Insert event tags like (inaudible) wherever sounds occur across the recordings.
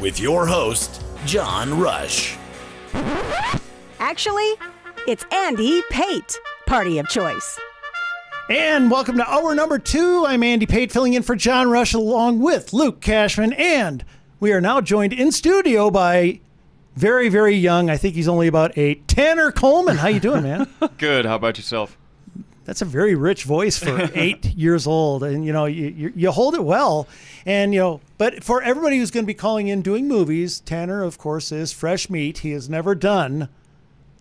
With your host, John Rush. Actually, it's Andy Pate, party of choice. And welcome to hour number two. I'm Andy Pate, filling in for John Rush along with Luke Cashman. And we are now joined in studio by very, very young, I think he's only about eight, Tanner Coleman. How you doing, man? (laughs) Good. How about yourself? That's a very rich voice for (laughs) eight years old, and you know you, you, you hold it well. And you know, but for everybody who's going to be calling in doing movies, Tanner, of course, is fresh meat. He has never done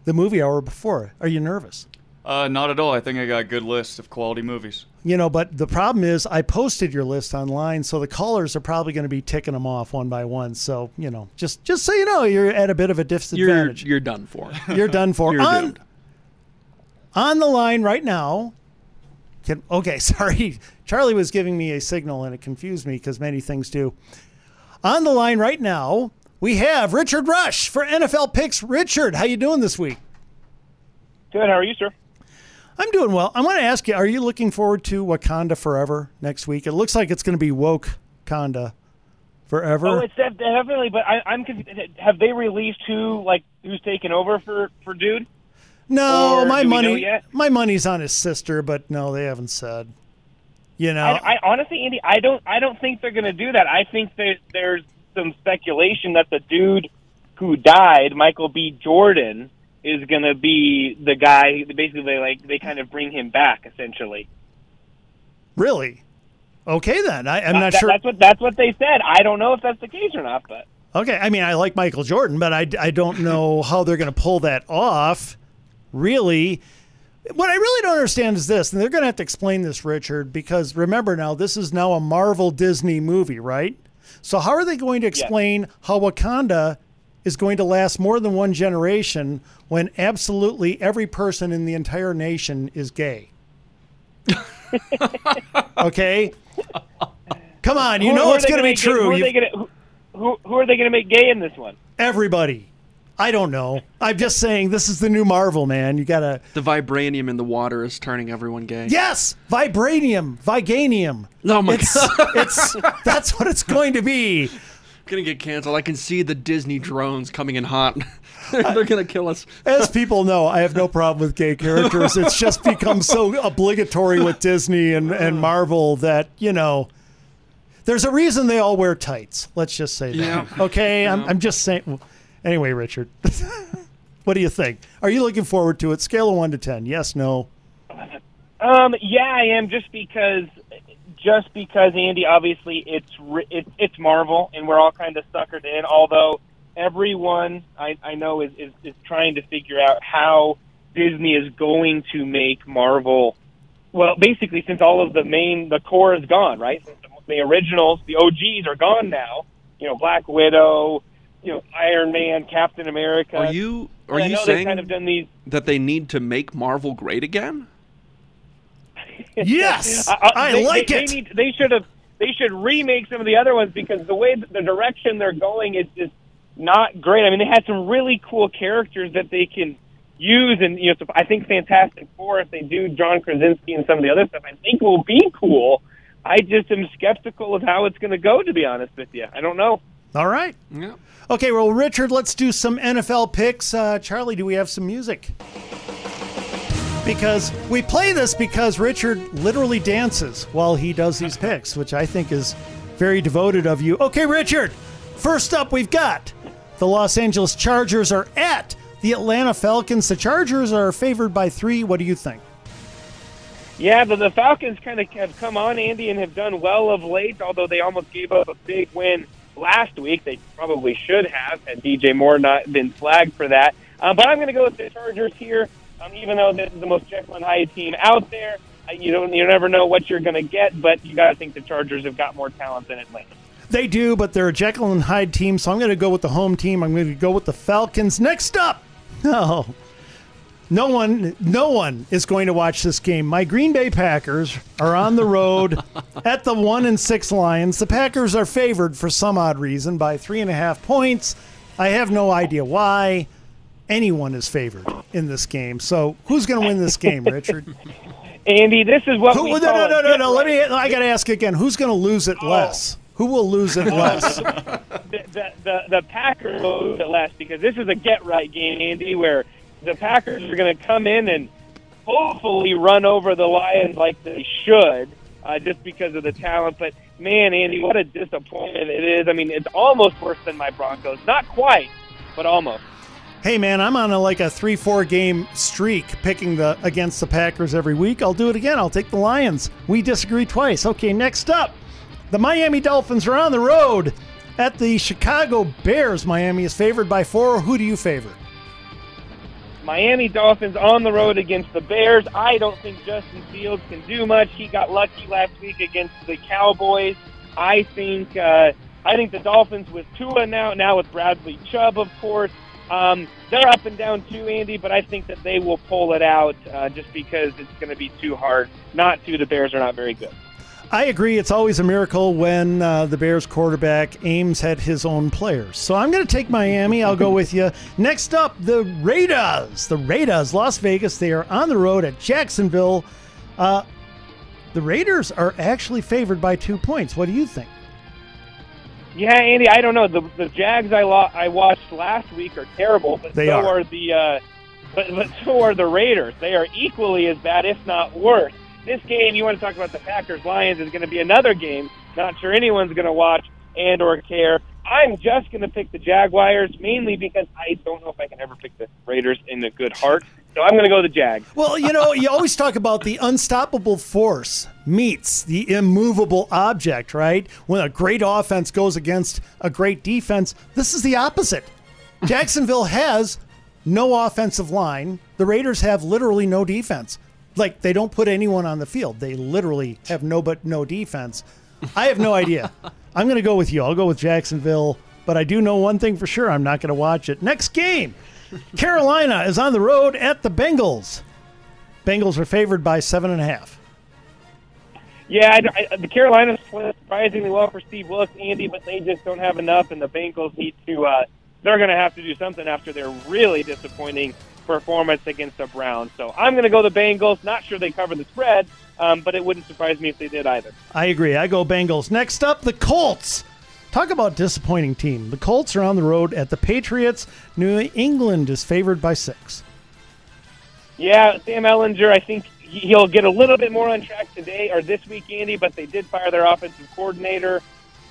the movie hour before. Are you nervous? Uh, not at all. I think I got a good list of quality movies. You know, but the problem is I posted your list online, so the callers are probably going to be ticking them off one by one. So you know, just just so you know, you're at a bit of a disadvantage. You're, you're done for. You're done for. (laughs) You're on, doomed. On the line right now. Can, okay, (laughs) sorry. Charlie was giving me a signal and it confused me because many things do. On the line right now, we have Richard Rush for NFL Picks. Richard, how you doing this week? Good. How are you, sir? I'm doing well. I want to ask you: Are you looking forward to Wakanda Forever next week? It looks like it's going to be woke Wakanda Forever. Oh, it's def- definitely. But I, I'm. Have they released who, like, who's taking over for for Dude? No, or my do we know money, my money's on his sister, but no, they haven't said. You know, I, I honestly, Andy, I don't, I don't think they're going to do that. I think that there's some speculation that the dude who died, Michael B. Jordan, is going to be the guy. Basically, they like they kind of bring him back, essentially. really. Okay, then I, I'm uh, not That- sure. That's what that's what they said. I don't know if that's the case or not, but Okay, I mean, I like Michael Jordan, but I, I don't know how they're going to pull that off. Really, what I really don't understand is this, and they're going to have to explain this, Richard, because remember now, this is now a Marvel Disney movie, right? So how are they going to explain how Wakanda is going to last more than one generation when absolutely every person in the entire nation is gay? (laughs) okay, come on, you Who- know who it's going to be true. Who are, gonna, who, who are they going to make gay in this one? Everybody. I don't know. I'm just saying this is the new Marvel, man. You gotta. The vibranium in the water is turning everyone gay. Yes, vibranium, viganium. Oh my it's, god. It's that's what it's going to be. gonna get canceled. I can see the Disney drones coming in hot. they're, (laughs) they're gonna kill us. As people know, I have no problem with gay characters. It's (laughs) just become so obligatory with Disney and, and Marvel that you know. There's a reason they all wear tights. Let's just say that. Yeah. Okay, I'm, I'm just saying. Anyway, Richard, (laughs) what do you think? Are you looking forward to it? Scale of one to ten. Yes, no. Um, yeah, I am just because, just because Andy. Obviously, it's ri- it's it's Marvel, and we're all kind of suckered in. Although everyone I, I know is, is is trying to figure out how Disney is going to make Marvel. Well, basically, since all of the main the core is gone, right? Since the originals, the OGs are gone now. You know, Black Widow, you know, Iron Man, Captain America. Are you are you saying kind of done these? that they need to make Marvel great again? (laughs) Yes, I, I they, like they, it. They, need, they should have. They should remake some of the other ones because the way the direction they're going is just not great. I mean, they had some really cool characters that they can use, and you know, so I think Fantastic Four, if they do John Krasinski and some of the other stuff, I think will be cool. I just am skeptical of how it's going to go. To be honest with you, I don't know. All right. Yeah. Okay, well, Richard, let's do some NFL picks. Uh, Charlie, do we have some music? Because we play this because Richard literally dances while he does these picks, which I think is very devoted of you. Okay, Richard, First up, we've got the Los Angeles Chargers are at the Atlanta Falcons. The Chargers are favored by three. What do you think? Yeah, the, the Falcons kind of have come on, Andy, and have done well of late, although they almost gave up a big win last week. They probably should have had DJ Moore not been flagged for that. Uh, but I'm going to go with the Chargers here, um, even though this is the most Jekyll and Hyde team out there. Uh, you don't, you never know what you're going to get, but you got to think the Chargers have got more talent than Atlanta. They do, but they're a Jekyll and Hyde team, so I'm going to go with the home team. I'm going to go with the Falcons. Next up, no, (laughs) no one, no one is going to watch this game. My Green Bay Packers are on the road (laughs) at the one and six Lions. The Packers are favored for some odd reason by three and a half points. I have no idea why anyone is favored in this game. So who's going to win this game, Richard? (laughs) Andy, this is what Who, we no, call no, no, no, no. Let me. I got to ask again. Who's going to lose it oh. less? Who will lose it less? (laughs) the, the, the, the Packers will lose it less because this is a get right game, Andy, where the Packers are going to come in and hopefully run over the Lions like they should, uh, just because of the talent. But man, Andy, what a disappointment it is. I mean, it's almost worse than my Broncos. Not quite, but almost. Hey man, I'm on a, like a three, four game streak picking the against the Packers every week. I'll do it again. I'll take the Lions. We disagree twice. Okay, next up, the Miami Dolphins are on the road at the Chicago Bears. Miami is favored by four. Who do you favor? Miami Dolphins on the road against the Bears. I don't think Justin Fields can do much. He got lucky last week against the Cowboys. I think uh, I think the Dolphins with Tua now, now with Bradley Chubb, of course. Um, they're up and down too, Andy, but I think that they will pull it out uh, just because it's going to be too hard not to. The Bears are not very good. I agree. It's always a miracle when uh, the Bears quarterback aims at his own players. So I'm going to take Miami. I'll go with you. Next up, the Raiders. The Raiders, Las Vegas. They are on the road at Jacksonville. Uh, the Raiders are actually favored by two points. What do you think? Yeah, Andy, I don't know. The the Jags I lo- I watched last week are terrible, but They so are. are, the uh, but, but so are the Raiders. They are equally as bad, if not worse. This game, you want to talk about the Packers Lions, is going to be another game. Not sure anyone's going to watch and or care. I'm just going to pick the Jaguars mainly because I don't know if I can ever pick the Raiders in a good heart. So I'm going to go the Jags. Well, you know, you always talk about the unstoppable force meets the immovable object, right? When a great offense goes against a great defense, this is the opposite. (laughs) Jacksonville has no offensive line. The Raiders have literally no defense. Like they don't put anyone on the field. They literally have no but no defense. I have no idea. (laughs) I'm going to go with you. I'll go with Jacksonville, but I do know one thing for sure. I'm not going to watch it. Next game. (laughs) Carolina is on the road at the Bengals. Bengals are favored by seven and a half. Yeah, I, I, the Carolinas play surprisingly well for Steve Wilks, Andy, but they just don't have enough, and the Bengals need to. Uh, they're going to have to do something after their really disappointing performance against the Browns. So I'm going to go the Bengals. Not sure they cover the spread, um, but it wouldn't surprise me if they did either. I agree. I go Bengals. Next up, the Colts. Talk about disappointing team. The Colts are on the road at the Patriots. New England is favored by six. Yeah, Sam Ehlinger, I think he- he'll get a little bit more on track today or this week, Andy, but they did fire their offensive coordinator.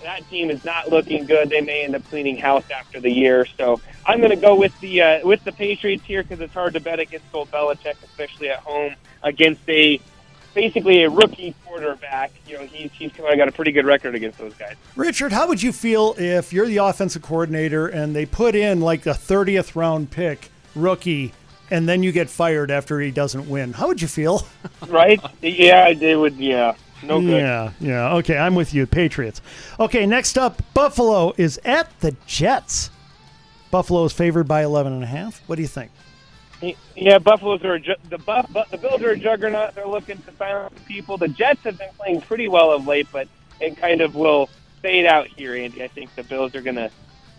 That team is not looking good. They may end up cleaning house after the year. So I'm going to go with the uh, with the Patriots here because it's hard to bet against Bill Belichick, especially at home against a basically a rookie quarterback. You know, he's he's kind of got a pretty good record against those guys. Richard, how would you feel if you're the offensive coordinator and they put in like a 30th round pick rookie and then you get fired after he doesn't win? How would you feel? (laughs) Right? yeah, they would. Yeah, no good. Yeah, yeah. Okay, I'm with you. Patriots. Okay, next up, Buffalo is at the Jets. Buffalo is favored by 11 and a half. What do you think? Yeah, Buffalo's are a ju- the Buff, but the Bills are a juggernaut. They're looking to silence people. The Jets have been playing pretty well of late, but it kind of will fade out here, Andy. I think the Bills are going to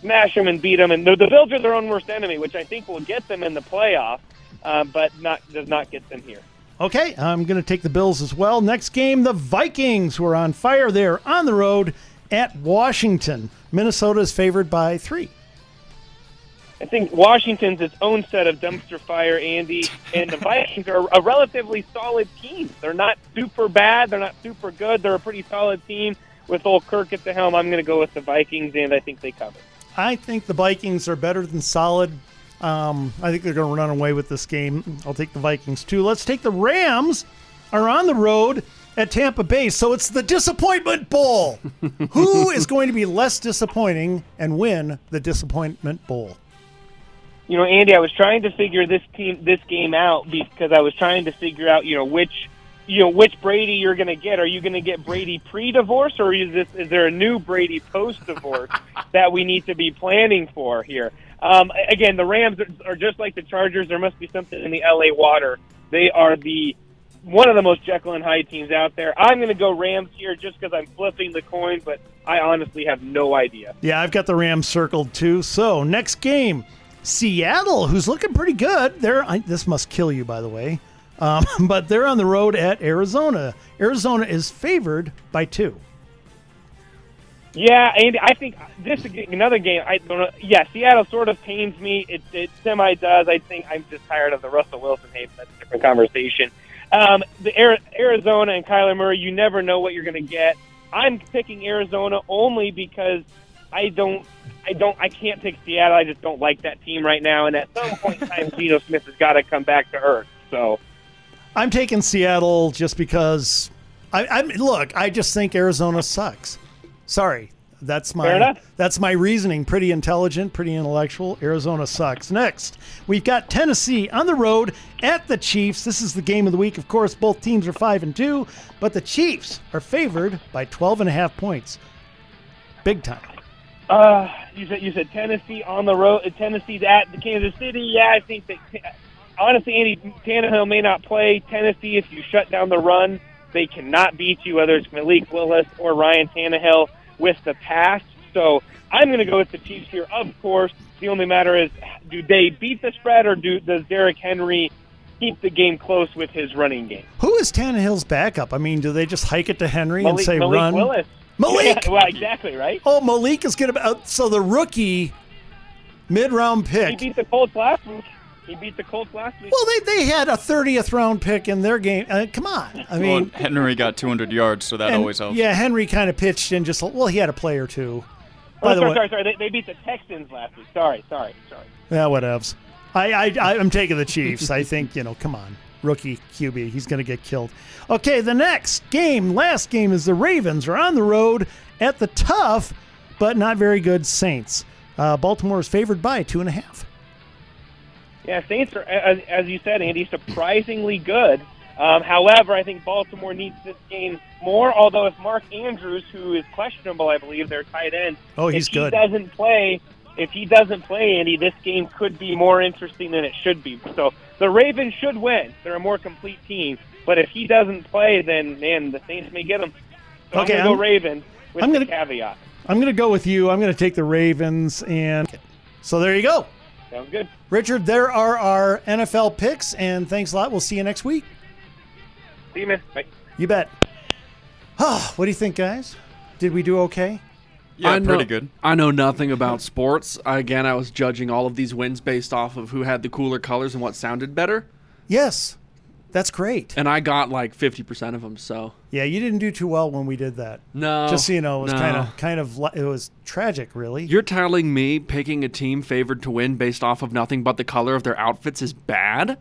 smash them and beat them, and the, the Bills are their own worst enemy, which I think will get them in the playoff, uh, but not does not get them here. Okay, I'm going to take the Bills as well. Next game, the Vikings who are on fire. They're on the road at Washington. Minnesota is favored by three. I think Washington's its own set of dumpster fire, Andy, and the Vikings are a relatively solid team. They're not super bad. They're not super good. They're a pretty solid team. with old Kirk at the helm, I'm going to go with the Vikings, and I think they cover. I think the Vikings are better than solid. Um, I think they're going to run away with this game. I'll take the Vikings too. Let's take the Rams are on the road at Tampa Bay. So it's the disappointment bowl. (laughs) Who is going to be less disappointing and win the disappointment bowl? You know, Andy, I was trying to figure this team, this game out because I was trying to figure out, you know, which, you know, which Brady you're going to get. Are you going to get Brady pre-divorce, or is this is there a new Brady post-divorce (laughs) that we need to be planning for here? Um, again, the Rams are, just like the Chargers. There must be something in the LA water. They are the one of the most Jekyll and Hyde teams out there. I'm going to go Rams here just because I'm flipping the coin, but I honestly have no idea. Yeah, I've got the Rams circled too. So next game, Seattle, who's looking pretty good. They're I, this must kill you, by the way, um, (laughs) but they're on the road at Arizona. Arizona is favored by two. Yeah, and I think this is another game. I don't know. Yeah, Seattle sort of pains me. It, it semi does. I think I'm just tired of the Russell Wilson hate. That's a different conversation. Um, the Arizona and Kyler Murray, you never know what you're going to get. I'm picking Arizona only because I don't, I don't, I can't pick Seattle. I just don't like that team right now. And at some point in time, (laughs) Geno Smith has got to come back to earth. So, I'm taking Seattle just because. I, I look. I just think Arizona sucks. Sorry, that's my that's my reasoning. Pretty intelligent, pretty intellectual. Arizona sucks. Next, we've got Tennessee on the road at the Chiefs. This is the game of the week. Of course, both teams are five and two, but the Chiefs are favored by 12 and a half points. Big time. Uh, you said you said Tennessee on the road. Tennessee's at the Kansas City. Yeah, I think that honestly, Andy Tannehill may not play Tennessee if you shut down the run. They cannot beat you, whether it's Malik Willis or Ryan Tannehill with the pass. So I'm going to go with the Chiefs here. Of course, the only matter is, do they beat the spread or do does Derrick Henry keep the game close with his running game? Who is Tannehill's backup? I mean, do they just hike it to Henry Malik, and say Malik run? Willis. Malik. Yeah, (laughs) well, exactly right. Oh, Malik is going to. So the rookie mid-round pick. He beat the Colts last week. He beat the Colts last week. Well, they, they had a 30th round pick in their game. Uh, come on. I mean, well, Henry got 200 yards, so that and, always helps. Yeah, Henry kind of pitched in just, well, he had a play or two. Oh, the sorry, way, sorry, sorry. They, they beat the Texans last week. Sorry, sorry, sorry. Yeah, whatevs. I, I, I'm taking the Chiefs. I think, you know, come on. Rookie QB. He's going to get killed. Okay, the next game, last game, is the Ravens are on the road at the tough but not very good Saints. Uh, Baltimore is favored by two and a half. Yeah, Saints are, as, as you said, Andy, surprisingly good. Um, however, I think Baltimore needs this game more. Although if Mark Andrews, who is questionable, I believe their tight end, oh, he's if good. He doesn't play. If he doesn't play, Andy, this game could be more interesting than it should be. So the Ravens should win. They're a more complete team. But if he doesn't play, then man, the Saints may get him. So okay, I'm going to go Ravens with I'm gonna, caveat. I'm going to go with you. I'm going to take the Ravens, and so there you go. Sounds good. Richard, there are our NFL picks, and thanks a lot. We'll see you next week. See you, man. Bye. You bet. Oh, (sighs) what do you think, guys? Did we do okay? Yeah, I know, pretty good. I know nothing about sports. Again, I was judging all of these wins based off of who had the cooler colors and what sounded better. Yes, that's great. And I got like fifty percent of them. So yeah, you didn't do too well when we did that. No, just so you know, it was no. kind of kind of it was tragic, really. You're telling me picking a team favored to win based off of nothing but the color of their outfits is bad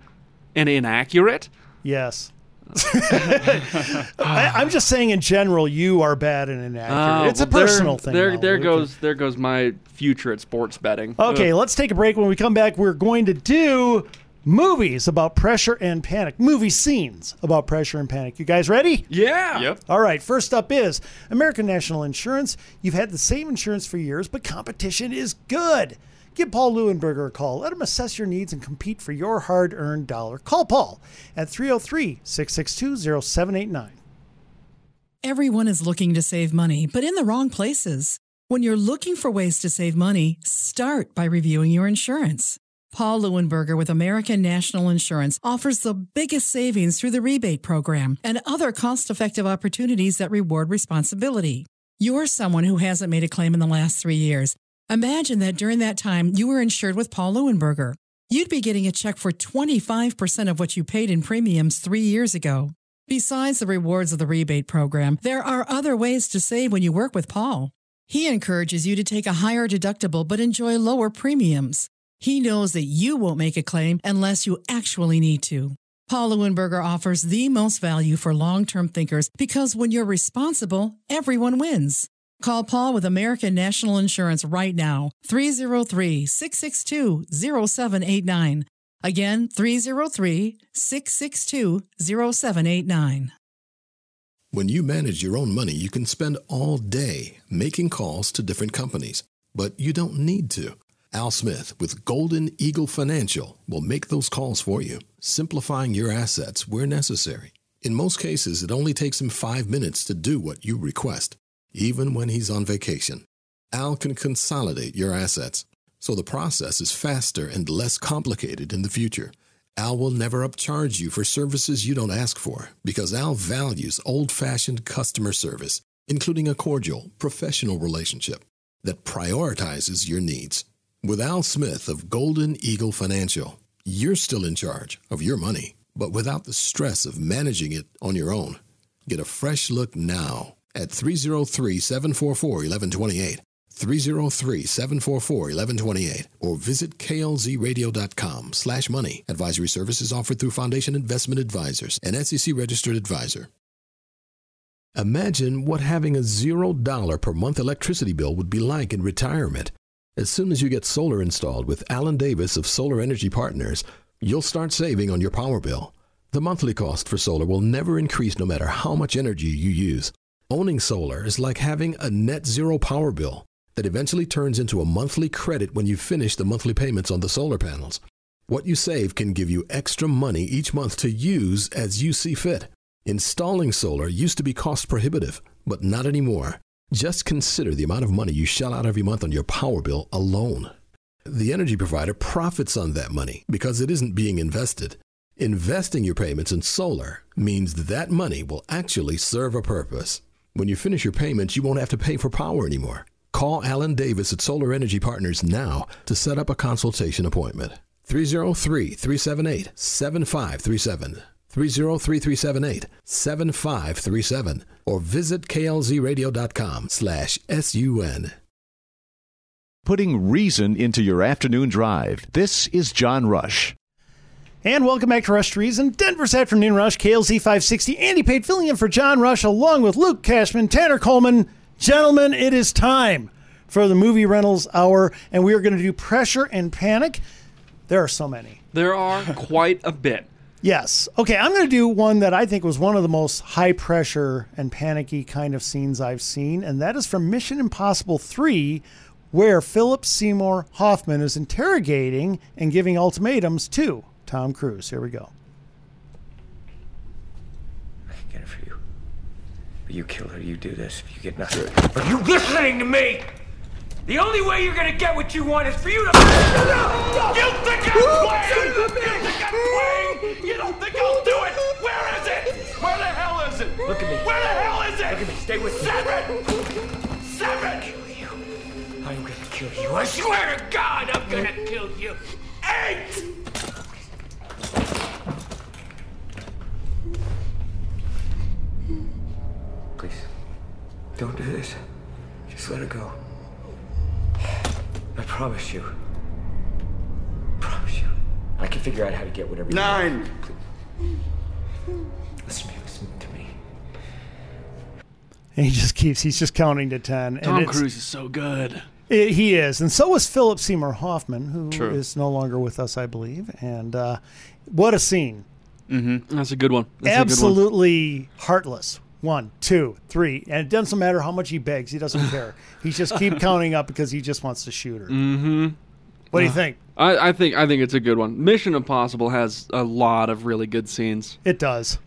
and inaccurate? Yes. (laughs) (laughs) I, am just saying, in general, you are bad and inaccurate. Uh, it's a well, personal there, thing. There, there goes, there goes my future at sports betting. Okay, Ugh. let's take a break. When we come back, we're going to do movies about pressure and panic, movie scenes about pressure and panic. You guys ready? Yeah. Yep. All right, first up is American National Insurance. You've had the same insurance for years, but competition is good. Give Paul Leuenberger a call. Let him assess your needs and compete for your hard earned dollar. Call Paul at 303 662 0789. Everyone is looking to save money, but in the wrong places. When you're looking for ways to save money, start by reviewing your insurance. Paul Leuenberger with American National Insurance offers the biggest savings through the rebate program and other cost effective opportunities that reward responsibility. You're someone who hasn't made a claim in the last three years. Imagine that during that time you were insured with Paul Leuenberger. You'd be getting a check for 25% of what you paid in premiums three years ago. Besides the rewards of the rebate program, there are other ways to save when you work with Paul. He encourages you to take a higher deductible but enjoy lower premiums. He knows that you won't make a claim unless you actually need to. Paul Leuenberger offers the most value for long term thinkers because when you're responsible, everyone wins. Call Paul with American National Insurance right now, 303 662 0789. Again, 303 662 0789. When you manage your own money, you can spend all day making calls to different companies, but you don't need to. Al Smith with Golden Eagle Financial will make those calls for you, simplifying your assets where necessary. In most cases, it only takes him five minutes to do what you request, even when he's on vacation. Al can consolidate your assets, so the process is faster and less complicated in the future. Al will never upcharge you for services you don't ask for because Al values old fashioned customer service, including a cordial, professional relationship that prioritizes your needs. With Al Smith of Golden Eagle Financial, you're still in charge of your money, but without the stress of managing it on your own. Get a fresh look now at 303 744 1128. 303 744 1128 or visit klzradio.com slash money. Advisory services offered through Foundation Investment Advisors, an SEC registered advisor. Imagine what having a $0 per month electricity bill would be like in retirement. As soon as you get solar installed with Alan Davis of Solar Energy Partners, you'll start saving on your power bill. The monthly cost for solar will never increase no matter how much energy you use. Owning solar is like having a net zero power bill that eventually turns into a monthly credit when you finish the monthly payments on the solar panels. What you save can give you extra money each month to use as you see fit. Installing solar used to be cost prohibitive, but not anymore. Just consider the amount of money you shell out every month on your power bill alone. The energy provider profits on that money because it isn't being invested. Investing your payments in solar means that money will actually serve a purpose. When you finish your payments, you won't have to pay for power anymore. Call Alan Davis at Solar Energy Partners now to set up a consultation appointment. 303 378 7537. 303 378 7537 or visit klzradio.com slash sun. Putting reason into your afternoon drive. This is John Rush. And welcome back to Rush to Reason, Denver's Afternoon Rush, KLZ 560. Andy Pate filling in for John Rush along with Luke Cashman, Tanner Coleman. Gentlemen, it is time for the movie rentals hour, and we are going to do Pressure and Panic. There are so many. There are quite a bit. Yes. Okay, I'm going to do one that I think was one of the most high pressure and panicky kind of scenes I've seen, and that is from Mission Impossible 3, where Philip Seymour Hoffman is interrogating and giving ultimatums to Tom Cruise. Here we go. I can get it for you. But you kill her, you do this. If you get nothing. Are you listening to me? The only way you're gonna get what you want is for you to. (laughs) You think I'm playing? You think I'm playing? You don't think I'll do it? Where is it? Where the hell is it? Look at me. Where the hell is it? Look at me. Stay with me. Kill you. I'm gonna kill you. I swear to God, I'm gonna kill you. Promise you. promise you. I can figure out how to get whatever you Nine. want. Listen to me, listen to me. And he just keeps, he's just counting to 10. Tom and Cruise is so good. It, he is, and so was Philip Seymour Hoffman, who is True. no longer with us, I believe. And uh, what a scene! Mm-hmm. That's a good one. That's Absolutely heartless. One, two, three, and it doesn't matter how much he begs; he doesn't care. He's just keep (laughs) counting up because he just wants to shoot her. Mm-hmm. What do you think? I, I think I think it's a good one. Mission Impossible has a lot of really good scenes. It does.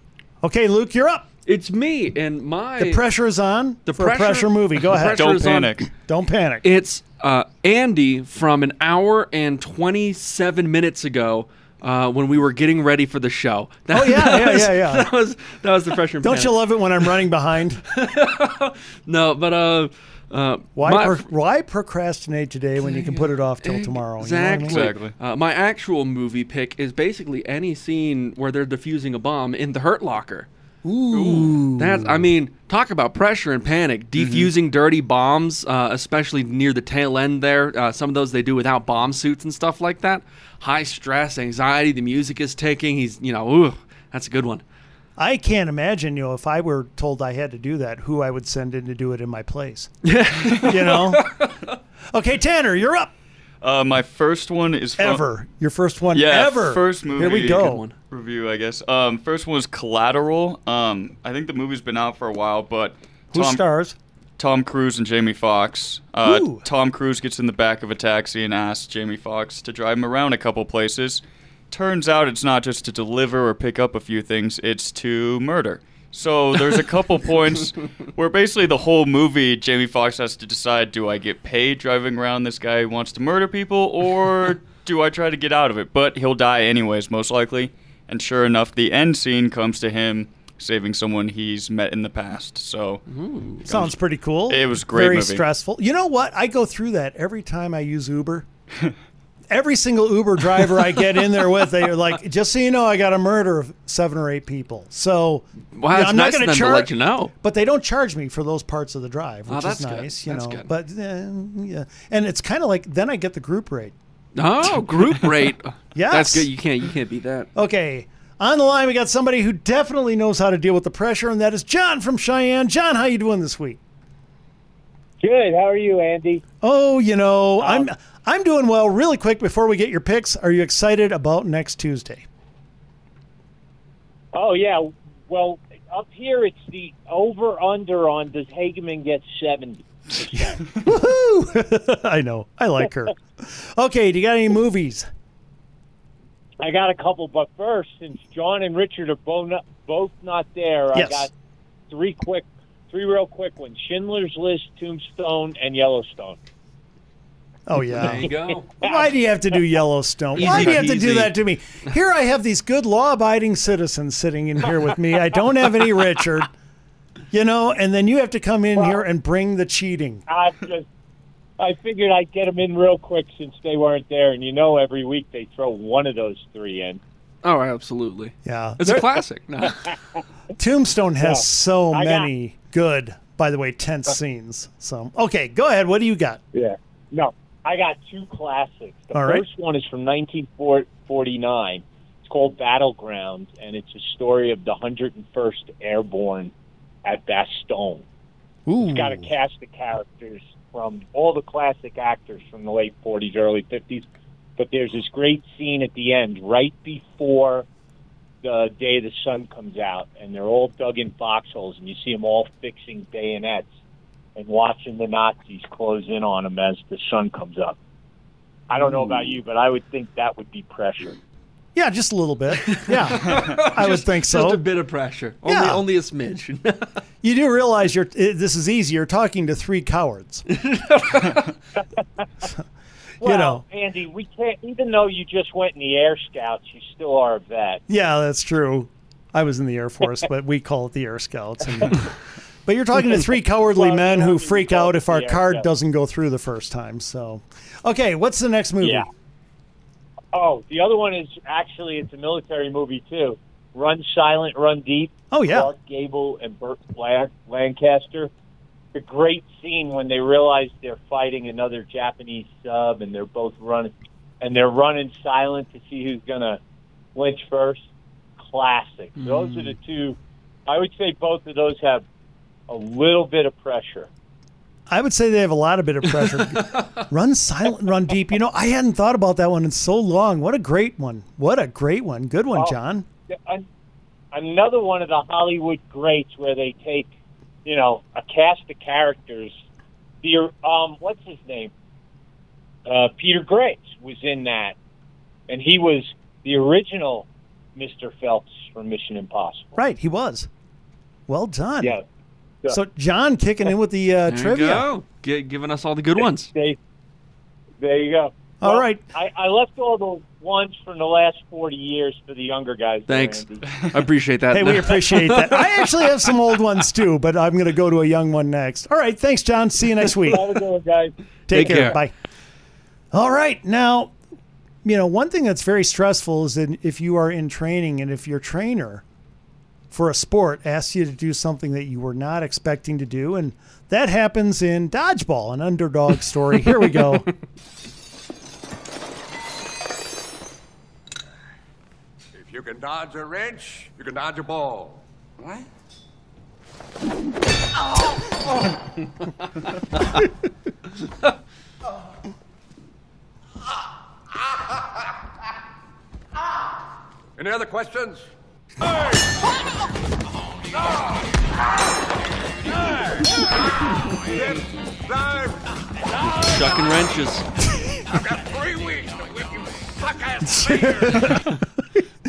Okay, Luke, you're up. It's me and my The pressure is on The for a pressure movie. Go the ahead. pressure is on- Don't panic. It's uh, Andy from an hour and 27 minutes ago uh, when we were getting ready for the show. (laughs) Oh, yeah, that yeah, was, yeah, yeah. That was that was the freshman. Don't panic. you love it when I'm (laughs) running behind? No, but uh, uh, Why, my- pro- why procrastinate today when you can put it off till tomorrow? You know I mean? Exactly. Uh, my actual movie pick is basically any scene where they're defusing a bomb in the Hurt Locker. Ooh. That's, I mean, talk about pressure and panic. Defusing dirty bombs, uh, especially near the tail end there. Uh, some of those they do without bomb suits and stuff like that. High stress, anxiety, the music is ticking. He's, you know, ooh, that's a good one. I can't imagine, you know, if I were told I had to do that, who I would send in to do it in my place. (laughs) you know? Okay, Tanner, you're up. Uh, my first one is from, Ever. Your first one yeah, ever. First movie. Here we go. Review, I guess. Um, first one was Collateral. Um, I think the movie's been out for a while, but Who stars? Tom Cruise and Jamie Foxx. Uh, Tom Cruise gets in the back of a taxi and asks Jamie Foxx to drive him around a couple places. Turns out it's not just to deliver or pick up a few things; it's to murder. So there's a couple points where basically the whole movie, Jamie Foxx has to decide: do I get paid driving around this guy who wants to murder people, or do I try to get out of it? But he'll die anyways, most likely. And sure enough, the end scene comes to him saving someone he's met in the past. So Sounds pretty cool. It was great Very movie. stressful. You know what? I go through that every time I use Uber. (laughs) every single Uber driver I get in there with, they're like, just so you know, I got a murder of seven or eight people. So Wow, yeah, that's I'm nice not of going them to let you know. But they don't charge me for those parts of the drive, Oh, which that's is good. nice. You That's know, good. but uh, yeah, and it's kind of like then I get the group rate. Oh, group rate. (laughs) Yes. That's good. You can't you can't beat that. Okay. On the line, we got somebody who definitely knows how to deal with the pressure, and that is John from Cheyenne. John, how you doing this week? Good. How are you, Andy? Oh, you know, I'm I'm doing well. Really quick before we get your picks, are you excited about next Tuesday? Oh yeah. Well, up here it's the over under on does Hageman get seventy? (laughs) Woohoo! (laughs) I know. I like her. Okay, do you got any movies? I got a couple, but first, since John and Richard are both not, both not there, Yes. I got three quick, three real quick ones: Schindler's List, Tombstone, and Yellowstone. Oh yeah. There you go. (laughs) Why do you have to do Yellowstone? Why do you have to do that to me? Here I have these good law-abiding citizens sitting in here with me. I don't have any Richard. (laughs) You know, and then you have to come in here and bring the cheating. I just, I figured I'd get them in real quick since they weren't there, and you know, every week they throw one of those three in. Oh, absolutely. Yeah. It's a classic. No. (laughs) Tombstone has Yeah. so I got- many good, by the way, tense scenes. So, okay, go ahead. What do you got? Yeah. No, I got two classics. The All right. first one is from 1949. It's called Battleground, and it's a story of the 101st Airborne at Bastogne. Ooh. It's got a cast of characters from all the classic actors from the late 40s, early 50s. But there's this great scene at the end, right before the day the sun comes out, and they're all dug in foxholes, and you see them all fixing bayonets and watching the Nazis close in on them as the sun comes up. I don't know about you, but I would think that would be pressure. Yeah, just a little bit. (laughs) Yeah, I would think so. Just a bit of pressure. Only, Yeah. only a smidge. (laughs) You do realize you're. this is easy. You're talking to three cowards. Well, (laughs) you know. Andy, we can't. Even though you just went in the Air Scouts, you still are a vet. Yeah, that's true. I was in the Air Force, but we call it the Air Scouts. And, but you're talking to three cowardly men who freak out if our Air card Scouts. doesn't go through the first time. So, okay, what's the next movie? Yeah. Oh, the other one is actually it's a military movie too. Run Silent, Run Deep. Oh yeah. Clark Gable and Burt Lancaster. The great scene when they realize they're fighting another Japanese sub and they're both running and they're running silent to see who's gonna flinch first. Classic. Those are the mm. two. I would say both of those have a little bit of pressure. I would say they have a lot of bit of pressure. (laughs) run silent, run deep. You know, I hadn't thought about that one in so long. What a great one. What a great one. Good one, Oh. John. another one of the Hollywood greats where they take, you know, a cast of characters. The um, what's his name? Uh, Peter Graves was in that, and he was the original Mr. Phelps from Mission Impossible. Right, he was. Well done. Yeah. So John kicking in with the uh, There trivia. you go. Gi- giving us all the good ones. They, there you go. All Well, right. I, I left all the ones from the last forty years for the younger guys. Thanks. Andy. (laughs) I appreciate that. Hey, we appreciate that. I actually have some old ones too, but I'm going to go to a young one next. All right, thanks, John. See you next week. Have a good one, guys. Take, Take care. care. Bye. All right. Now, you know, one thing that's very stressful is that if you are in training and if your trainer for a sport asks you to do something that you were not expecting to do, and that happens in Dodgeball, an underdog story. Here we go. (laughs) If you can dodge a wrench, you can dodge a ball. What? (laughs) Any other questions? Chucking wrenches. I've got three weeks to whip you suck-ass (laughs)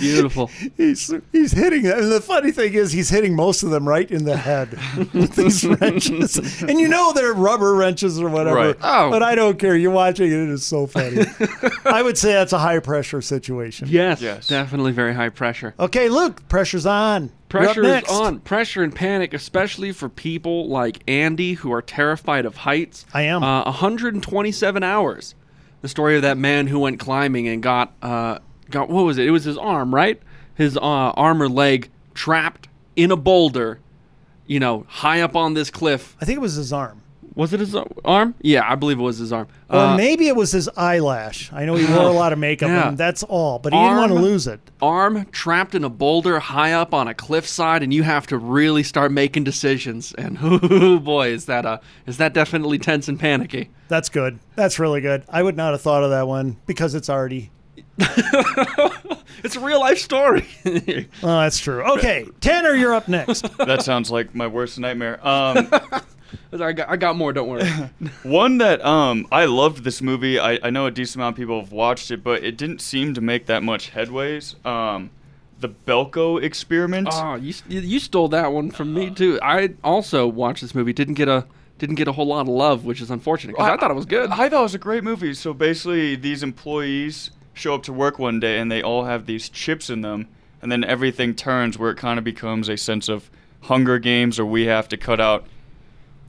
Beautiful. (laughs) he's he's hitting that. And the funny thing is, he's hitting most of them right in the head with (laughs) (laughs) these wrenches. And you know they're rubber wrenches or whatever. Right. Oh. But I don't care. You're watching it. It is so funny. I would say that's a high pressure situation. Yes, yes. definitely very high pressure. Okay, Luke, pressure's on. You're Pressure is on. Pressure and panic, especially for people like Andy who are terrified of heights. I am. Uh, 127 hours. The story of that man who went climbing and got uh, got what was it? It was his arm, right? His uh, arm or leg trapped in a boulder. You know, high up on this cliff. I think it was his arm. Was it his arm? Yeah, I believe it was his arm. Or Uh, maybe it was his eyelash. I know he wore a lot of makeup, Yeah. and that's all. But he didn't want to lose it. Arm trapped in a boulder high up on a cliffside, and you have to really start making decisions. And (laughs) oh boy, is that uh, is that definitely tense and panicky. That's good. That's really good. I would not have thought of that one because it's already. (laughs) It's a real life story. (laughs) Oh, that's true. Okay, Tanner, you're up next. (laughs) that sounds like my worst nightmare. Um, I got, I got more. Don't worry. one that um, I loved this movie. I, I know a decent amount of people have watched it, but it didn't seem to make that much headways. Um, the Belko experiment. Oh, you you stole that one from me too. I also watched this movie. Didn't get a didn't get a whole lot of love, which is unfortunate. 'cause I, thought it was good. I thought it was a great movie. So basically, these employees show up to work one day and they all have these chips in them, and then everything turns where it kind of becomes a sense of Hunger Games, or we have to cut out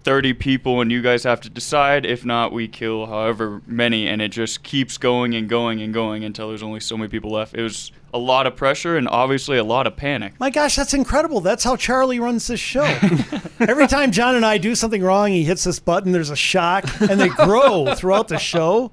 30 people and you guys have to decide. If not, we kill however many, and it just keeps going and going and going until there's only so many people left. It was a lot of pressure and obviously a lot of panic. My gosh, that's incredible. That's how Charlie runs this show. (laughs) Every time John and I do something wrong, he hits this button, there's a shock, and they grow throughout the show.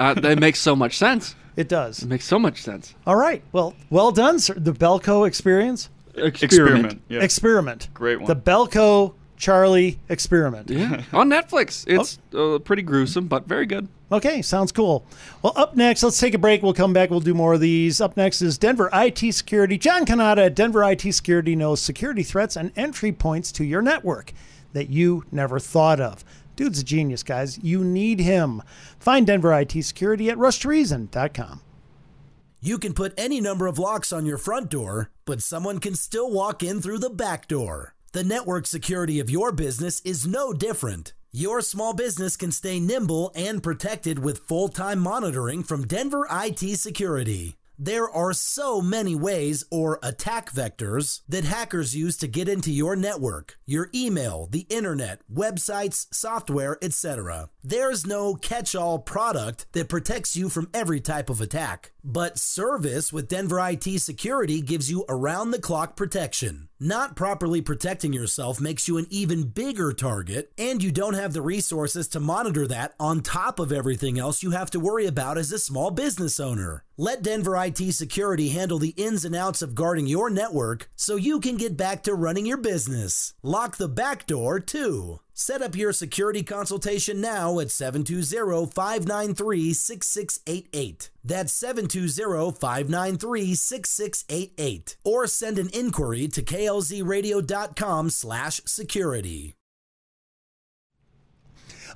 Uh, that makes so much sense. It does. It makes so much sense. All right. Well, well done, sir. The Belko experience. Experiment, yeah. Experiment. Great one. The Belko Charlie experiment. Yeah, on Netflix. It's uh, pretty gruesome, but very good. Okay, sounds cool. Well, up next, let's take a break. We'll come back. We'll do more of these. Up next is Denver IT Security. John Canada at Denver IT Security knows security threats and entry points to your network that you never thought of. Dude's a genius, guys. You need him. Find Denver IT Security at rushtoreason.com. You can put any number of locks on your front door, but someone can still walk in through the back door. The network security of your business is no different. Your small business can stay nimble and protected with full time monitoring from Denver IT Security. There are so many ways or attack vectors that hackers use to get into your network, your email, the internet, websites, software, etc. There's no catch all product that protects you from every type of attack, but service with Denver IT Security gives you around the clock protection. Not properly protecting yourself makes you an even bigger target, and you don't have the resources to monitor that on top of everything else you have to worry about as a small business owner. Let Denver IT Security handle the ins and outs of guarding your network so you can get back to running your business. Lock the back door too. Set up your security consultation now at 720 593 6688. That's 720 593 6688. Or send an inquiry to klzradio.com slash security.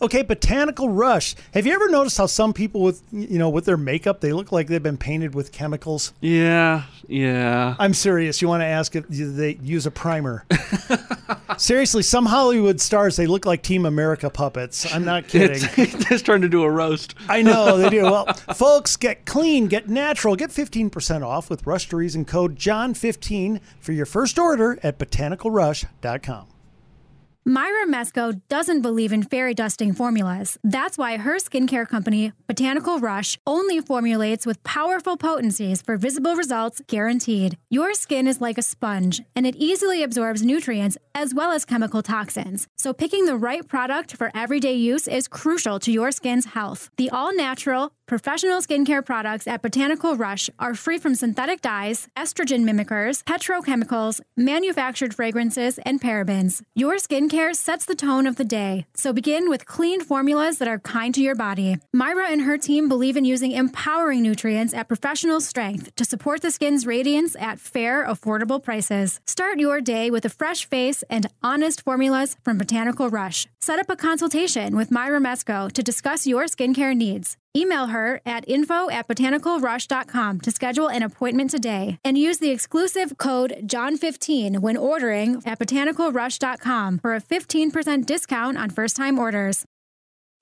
Okay, Botanical Rush. Have you ever noticed how some people with you know with their makeup they look like they've been painted with chemicals? Yeah, yeah. I'm serious. You want to ask if they use a primer? (laughs) Seriously, some Hollywood stars they look like Team America puppets. I'm not (laughs) kidding. It's, it's turned into a roast. I know they do. Well, (laughs) folks, get clean, get natural, get 15% off with Rush to Reason code John15 for your first order at botanicalrush.com. Myra Mesco doesn't believe in fairy dusting formulas. That's why her skincare company, Botanical Rush, only formulates with powerful potencies for visible results guaranteed. Your skin is like a sponge, and it easily absorbs nutrients as well as chemical toxins. So picking the right product for everyday use is crucial to your skin's health. The all natural, professional skincare products at Botanical Rush are free from synthetic dyes, estrogen mimickers, petrochemicals, manufactured fragrances, and parabens. Your skincare sets the tone of the day, so begin with clean formulas that are kind to your body. Myra and her team believe in using empowering nutrients at professional strength to support the skin's radiance at fair, affordable prices. Start your day with a fresh face and honest formulas from Botanical Rush. Set up a consultation with Myra Mesco to discuss your skincare needs. Email her at info at botanicalrush.com to schedule an appointment today and use the exclusive code JOHN15 when ordering at botanicalrush.com for a 15% discount on first time orders.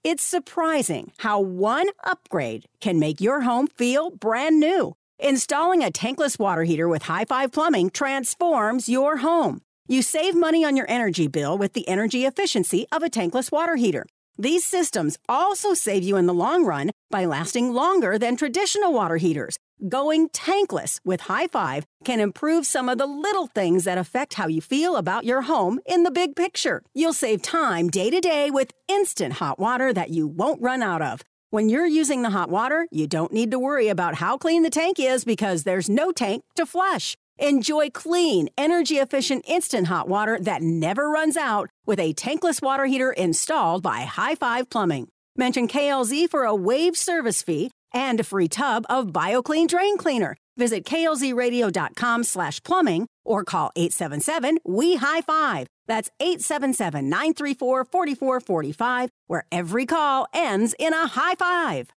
It's surprising how one upgrade can make your home feel brand new. Installing a tankless water heater with High Five Plumbing transforms your home. You save money on your energy bill with the energy efficiency of a tankless water heater. These systems also save you in the long run by lasting longer than traditional water heaters. Going tankless with High Five can improve some of the little things that affect how you feel about your home in the big picture. You'll save time day to day with instant hot water that you won't run out of. When you're using the hot water, you don't need to worry about how clean the tank is because there's no tank to flush. Enjoy clean, energy efficient instant hot water that never runs out with a tankless water heater installed by High Five Plumbing. Mention KLZ for a waived service fee and a free tub of BioClean Drain Cleaner. Visit klzradio.com slash plumbing or call 877 we high five. That's 877 934 4445, where every call ends in a high five.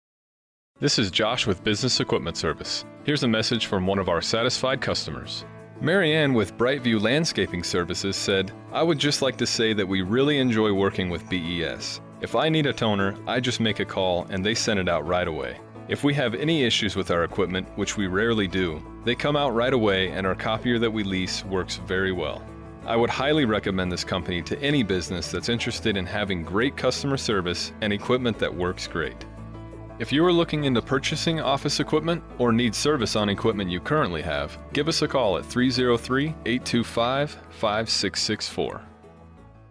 This is Josh with Business Equipment Service. Here's a message from one of our satisfied customers. Marianne with Brightview Landscaping Services said, I would just like to say that we really enjoy working with BES. If I need a toner, I just make a call and they send it out right away. If we have any issues with our equipment, which we rarely do, they come out right away and our copier that we lease works very well. I would highly recommend this company to any business that's interested in having great customer service and equipment that works great. If you are looking into purchasing office equipment or need service on equipment you currently have, give us a call at 303 825 5664.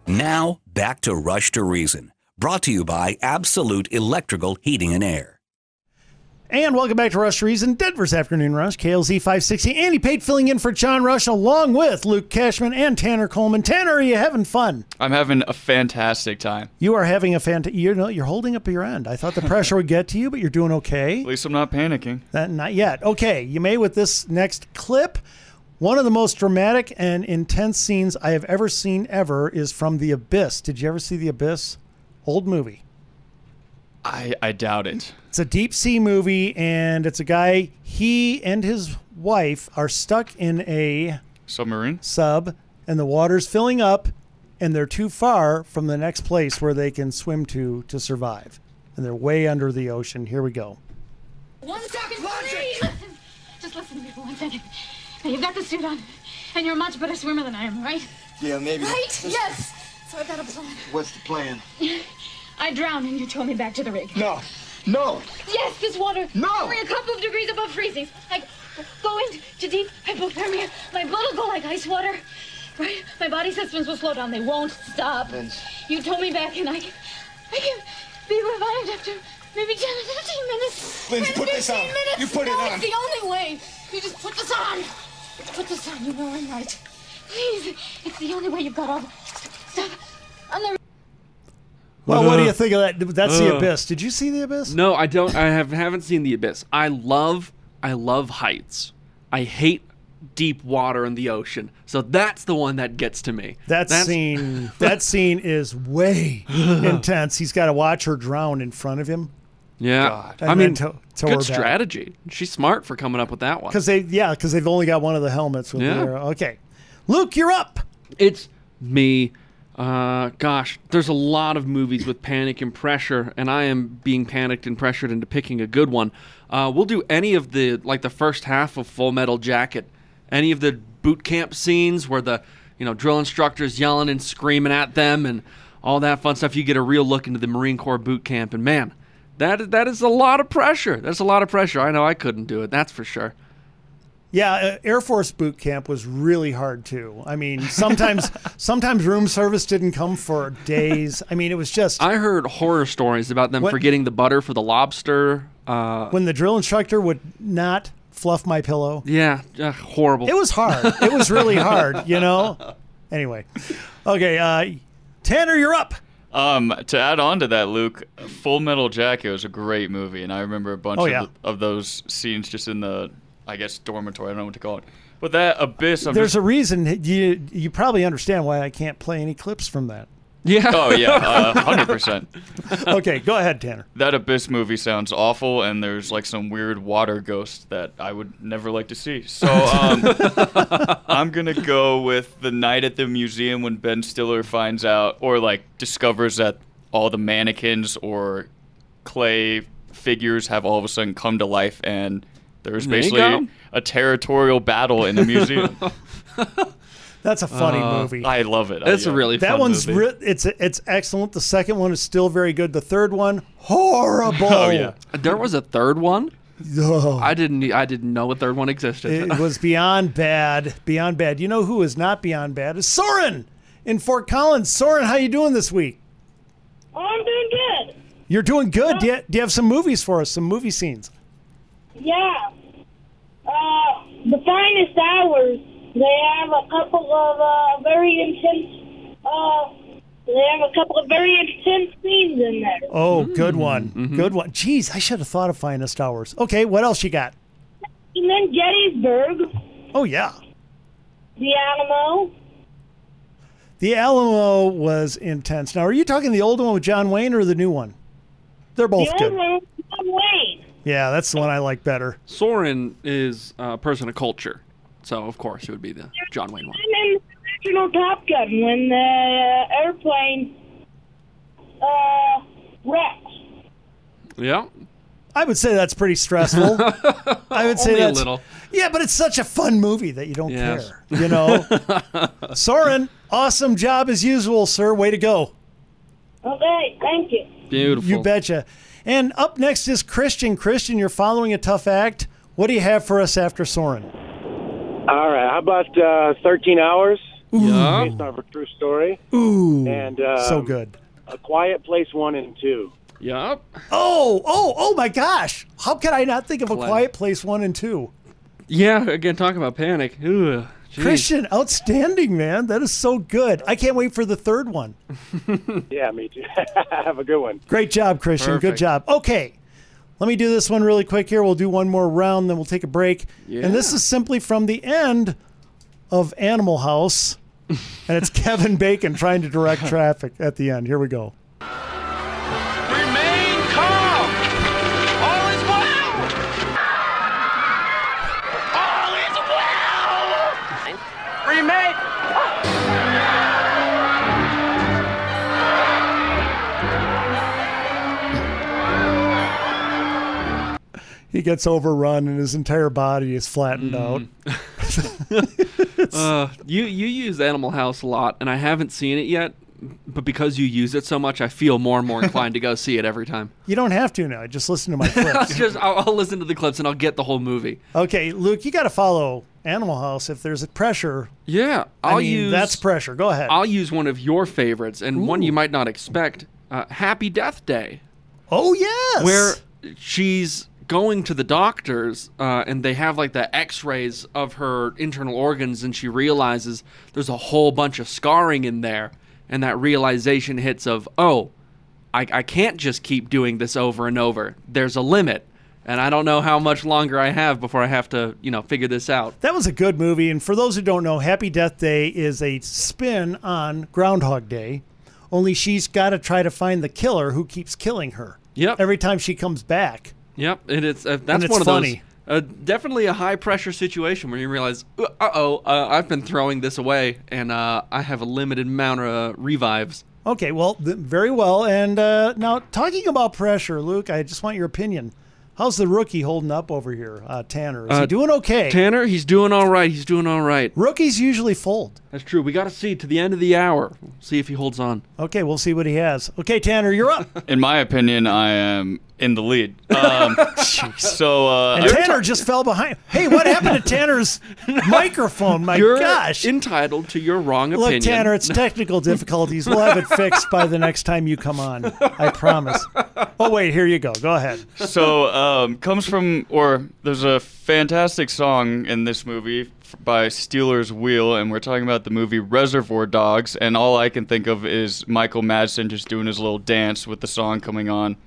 Now, back to Rush to Reason, brought to you by Absolute Electrical Heating and Air. And welcome back to Rush Reason, Denver's Afternoon Rush, KLZ 560. Andy Pate filling in for John Rush along with Luke Cashman and Tanner Coleman. Tanner, are you having fun? I'm having a fantastic time. You are having a fantastic. You know, you're holding up your end. I thought the pressure would get to you, but you're doing okay. At least I'm not panicking. That not yet. Okay, you may with this next clip. One of the most dramatic and intense scenes I have ever seen ever is from The Abyss. Did you ever see The Abyss? Old movie. I, I doubt it. It's a deep sea movie, and it's a guy. He and his wife are stuck in a submarine sub, and the water's filling up, and they're too far from the next place where they can swim to to survive, and they're way under the ocean. Here we go. One second, please. Just listen to me for one second. Now, you've got the suit on, and you're a much better swimmer than I am, right? Yeah, maybe. Right? Yes. So I've got a plan. What's the plan? (laughs) I drowned and you tow me back to the rig. No. No. Yes, this water. No. Only a couple of degrees above freezing. I go in too deep. Hypothermia. My blood will go like ice water. Right? My body systems will slow down. They won't stop. Vince. You tow me back and I can, I can be revived after maybe 10 or 15 minutes. Vince, put this 15 on. Minutes. You put it no, on. It's the only way. You just put this on. Put this on. You know I'm right. Please. It's the only way you've got all the stuff on the Well, what do uh, you think of that? That's the uh, Abyss. Did you see the Abyss? No, I don't. I have haven't seen the abyss. I love, I love heights. I hate deep water in the ocean. So that's the one that gets to me. That That's- scene, (laughs) that scene is way (sighs) intense. He's got to watch her drown in front of him. Yeah, And I then mean, tow- tow her good back. strategy. She's smart for coming up with that one. Because they, yeah, because they've only got one of the helmets. With Yeah. the, okay, Luke, you're up. It's me. Uh, gosh, there's a lot of movies with panic and pressure, and I am being panicked and pressured into picking a good one. Uh, we'll do any of the like the first half of Full Metal Jacket, any of the boot camp scenes where the you know, drill instructors yelling and screaming at them and all that fun stuff. You get a real look into the Marine Corps boot camp, and man, that that is a lot of pressure. That's a lot of pressure. I know I couldn't do it. That's for sure. Yeah, uh, Air Force boot camp was really hard too. I mean, sometimes (laughs) sometimes room service didn't come for days. I mean, it was just I heard horror stories about them What- forgetting the butter for the lobster. Uh, when the drill instructor would not fluff my pillow. yeah, uh, horrible. It was hard. It was really hard, you know. (laughs) Anyway, okay, uh, Tanner, you're up. Um, to add on to that, Luke, Full Metal Jacket was a great movie, and I remember a bunch Oh, of, yeah. of those scenes just in the, I guess, dormitory. I don't know what to call it. But that abyss. I'm There's just, a reason you you probably understand why I can't play any clips from that. Yeah. Oh yeah, (laughs) uh, hundred percent. okay, go ahead, Tanner. That Abyss movie sounds awful, and there's like some weird water ghost that I would never like to see. So um, (laughs) I'm gonna go with the night at the museum when Ben Stiller finds out or like discovers that all the mannequins or clay figures have all of a sudden come to life, and there's There basically go. a territorial battle in the museum. (laughs) That's a funny Uh, movie. I love it. That's I, a really that fun one's movie. re- it's it's excellent. The second one is still very good. The third one horrible. Oh yeah. There was a third one. Oh. I didn't. I didn't know a third one existed. It (laughs) was beyond bad. Beyond bad. You know who is not beyond bad? Is Soren in Fort Collins. Soren, how you doing this week? Oh, I'm doing good. You're doing good. Do you, do you have some movies for us? Some movie scenes? Yeah. Uh, the finest hours. They have a couple of uh, very intense. Uh, they have a couple of very intense scenes in there. Oh, good one. Good one. Jeez, I should have thought of Finest Hours. Okay, what else you got? And then Gettysburg, Oh yeah. the Alamo. The Alamo was intense. Now, are you talking the old one with John Wayne or the new one? They're both the good. old one John Wayne. Yeah, that's the one I like better. Soren is a person of culture, so of course it would be the John Wayne one. And in the original Top Gun, when the uh, airplane uh, wrecked. Yeah. I would say that's pretty stressful. (laughs) I would say Only a little. Yeah, but it's such a fun movie that you don't Yes. care. You know, (laughs) Soren, awesome job as usual, sir. Way to go. Okay, thank you. Beautiful. You betcha. And up next is Christian. Christian, you're following a tough act. What do you have for us after Soren? All right. How about uh, 13 Hours? Yeah. Based on a true story. Ooh, And um, so good. A Quiet Place 1 and 2. Yup. Oh, oh, oh my gosh! How could I not think of a Quiet Place one and two? Yeah. Again, talk about panic. Ooh, Christian, outstanding, man. That is so good. I can't wait for the third one. (laughs) Yeah, me too. (laughs) Have a good one. Great job, Christian. Good job. Okay. Let me do this one really quick here. We'll do one more round, then we'll take a break. Yeah. And this is simply from the end of Animal House. (laughs) and it's Kevin Bacon trying to direct traffic at the end. Here we go. He gets overrun and his entire body is flattened out. (laughs) uh, you you use Animal House a lot, and I haven't seen it yet. But because you use it so much, I feel more and more inclined to go (laughs) see it every time. You don't have to now. Just listen to my (laughs) I'll clips. just I'll, I'll listen to the clips and I'll get the whole movie. Okay, Luke, you got to follow Animal House. If there's a pressure, Yeah, I I'll mean, use that's pressure. Go ahead. I'll use one of your favorites and one you might not expect. Uh, Happy Death Day. Oh yes, where she's going to the doctors uh, and they have like the X-rays of her internal organs, and she realizes there's a whole bunch of scarring in there, and that realization hits of oh, I, I can't just keep doing this over and over. There's a limit. And I don't know how much longer I have before I have to, you know, figure this out. That was a good movie. And for those who don't know, Happy Death Day is a spin on Groundhog Day, only she's got to try to find the killer who keeps killing her. Yep. Every time she comes back. Yep, and it's uh, that's it's one of funny. those. Uh, definitely a high pressure situation where you realize, uh oh, uh, I've been throwing this away, and uh, I have a limited amount of revives. Okay, well, th- very well. And uh, now, talking about pressure, Luke, I just want your opinion. How's the rookie holding up over here, uh, Tanner? Is Uh, he doing okay? Tanner, he's doing all right. He's doing all right. Rookies usually fold. That's true. We got to see to the end of the hour. See if he holds on. Okay, we'll see what he has. Okay, Tanner, you're up. (laughs) In my opinion, I am in the lead. Um, (laughs) so uh, and Tanner just fell behind. Hey, what happened to Tanner's (laughs) microphone? My You're gosh. entitled to your wrong opinion. Look, Tanner, it's (laughs) technical difficulties. We'll have it fixed by the next time you come on. I promise. Oh, wait, here you go. Go ahead. so um, comes from or there's a fantastic song in this movie by Stealers Wheel, and we're talking about the movie Reservoir Dogs, and all I can think of is Michael Madsen just doing his little dance with the song coming on.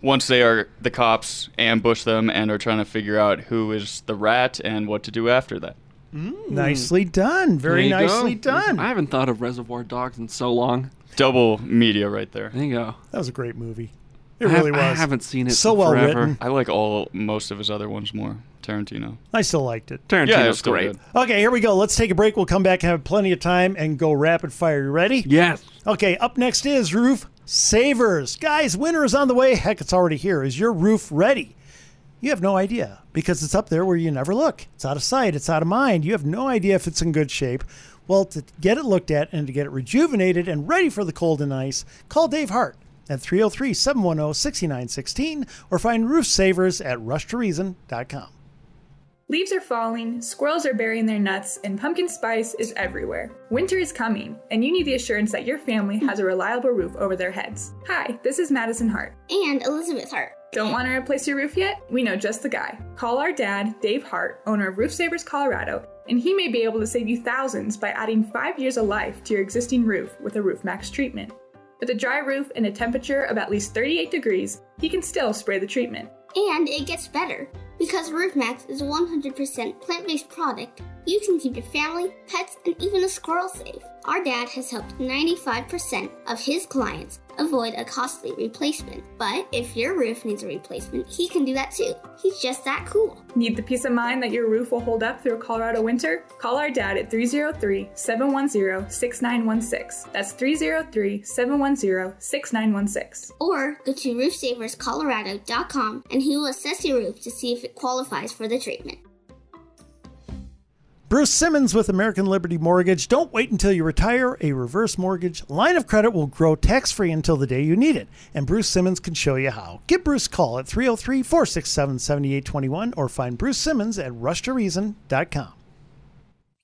Once they are the cops ambush them and are trying to figure out who is the rat and what to do after that. Mm. Nicely done. Very nicely go. done. I haven't thought of Reservoir Dogs in so long. Double media right there. There you go. That was a great movie. It I have- really was. I haven't seen it So well forever. written. I like all most of his other ones more. Tarantino. I still liked it. Tarantino's Yeah, it's still great. good. Okay, here we go. Let's take a break. We'll come back and have plenty of time and go rapid fire. You ready? Yes. Okay, up next is roof savers. Guys, winter is on the way. Heck, it's already here. Is your roof ready? You have no idea because it's up there where you never look. It's out of sight, it's out of mind. You have no idea if it's in good shape. Well, to get it looked at and to get it rejuvenated and ready for the cold and ice, call Dave Hart at 303 710 6916 or find roof savers at rushtoreason.com. Leaves are falling, squirrels are burying their nuts, and pumpkin spice is everywhere. Winter is coming, and you need the assurance that your family has a reliable roof over their heads. Hi, this is Madison Hart. And Elizabeth Hart. Don't want to replace your roof yet? We know just the guy. Call our dad, Dave Hart, owner of Roof Savers Colorado, and he may be able to save you thousands by adding five years of life to your existing roof with a Roof Maxx treatment. With a dry roof and a temperature of at least 38 degrees, he can still spray the treatment. And it gets better. Because Roof Maxx is a 100% plant based product, you can keep your family, pets, and even a squirrel safe. Our dad has helped 95% of his clients avoid a costly replacement. But if your roof needs a replacement, he can do that too. He's just that cool. Need the peace of mind that your roof will hold up through a Colorado winter? Call our dad at 303 710 6916. That's 303 710 6916. Or go to roofsaverscolorado.com and he will assess your roof to see if it qualifies for the treatment. Bruce Simmons with American Liberty Mortgage. Don't wait until you retire. A reverse mortgage line of credit will grow tax free until the day you need it. And Bruce Simmons can show you how. Give Bruce a call at 303 467 7821 or find Bruce Simmons at rushtoreason.com.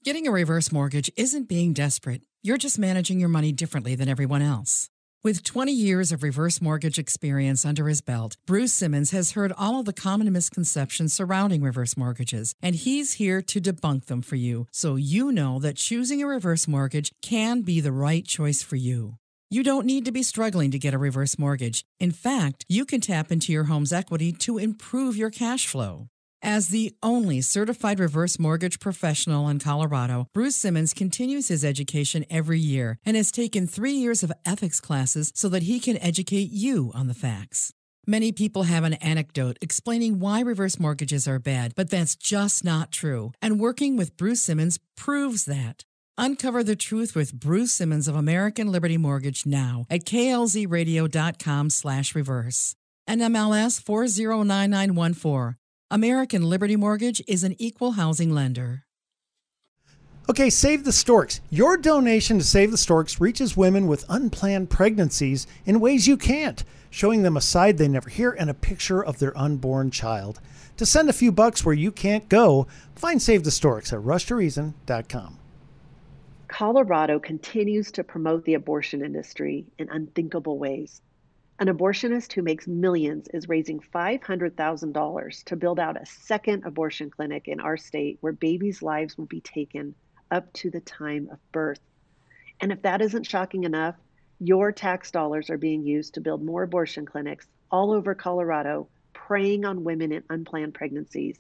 Getting a reverse mortgage isn't being desperate. You're just managing your money differently than everyone else. With 20 years of reverse mortgage experience under his belt, Bruce Simmons has heard all of the common misconceptions surrounding reverse mortgages, and he's here to debunk them for you so you know that choosing a reverse mortgage can be the right choice for you. You don't need to be struggling to get a reverse mortgage. In fact, you can tap into your home's equity to improve your cash flow. As the only certified reverse mortgage professional in Colorado, Bruce Simmons continues his education every year and has taken three years of ethics classes so that he can educate you on the facts. Many people have an anecdote explaining why reverse mortgages are bad, but that's just not true. And working with Bruce Simmons proves that. Uncover the truth with Bruce Simmons of American Liberty Mortgage now at klzradio.com slash reverse. NMLS 409914. American Liberty Mortgage is an equal housing lender. Okay, Save the Storks. Your donation to Save the Storks reaches women with unplanned pregnancies in ways you can't, showing them a side they never hear and a picture of their unborn child. To send a few bucks where you can't go, find Save the Storks at rushtoreason.com. Colorado continues to promote the abortion industry in unthinkable ways. An abortionist who makes millions is raising $500,000 to build out a second abortion clinic in our state where babies' lives will be taken up to the time of birth. And if that isn't shocking enough, your tax dollars are being used to build more abortion clinics all over Colorado, preying on women in unplanned pregnancies.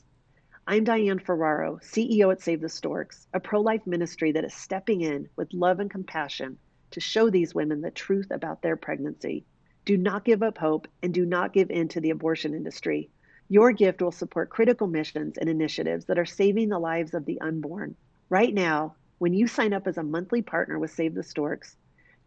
I'm Diane Ferraro, CEO at Save the Storks, a pro life ministry that is stepping in with love and compassion to show these women the truth about their pregnancy. Do not give up hope and do not give in to the abortion industry. Your gift will support critical missions and initiatives that are saving the lives of the unborn. Right now, when you sign up as a monthly partner with Save the Storks,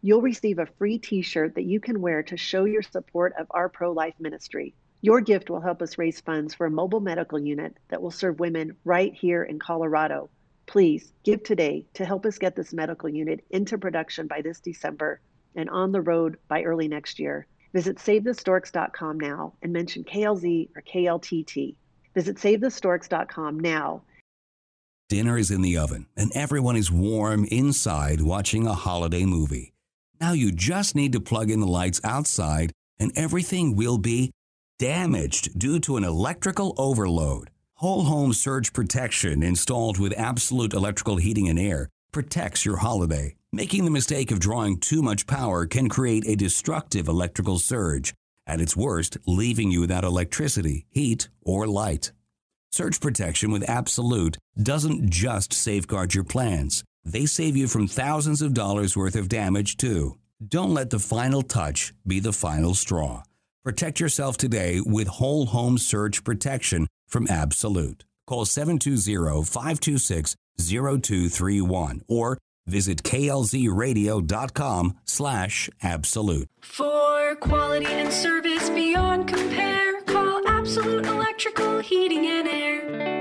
you'll receive a free t shirt that you can wear to show your support of our pro life ministry. Your gift will help us raise funds for a mobile medical unit that will serve women right here in Colorado. Please give today to help us get this medical unit into production by this December and on the road by early next year. Visit SaveTheStorks.com now and mention KLZ or KLTT. Visit SaveTheStorks.com now. Dinner is in the oven and everyone is warm inside watching a holiday movie. Now you just need to plug in the lights outside and everything will be damaged due to an electrical overload. Whole home surge protection installed with absolute electrical heating and air protects your holiday. Making the mistake of drawing too much power can create a destructive electrical surge, at its worst, leaving you without electricity, heat, or light. Surge protection with Absolute doesn't just safeguard your plans, they save you from thousands of dollars worth of damage too. Don't let the final touch be the final straw. Protect yourself today with whole home surge protection from Absolute. Call 720-526-0231 or visit klzradio.com slash absolute. For quality and service beyond compare, call Absolute Electrical Heating and Air.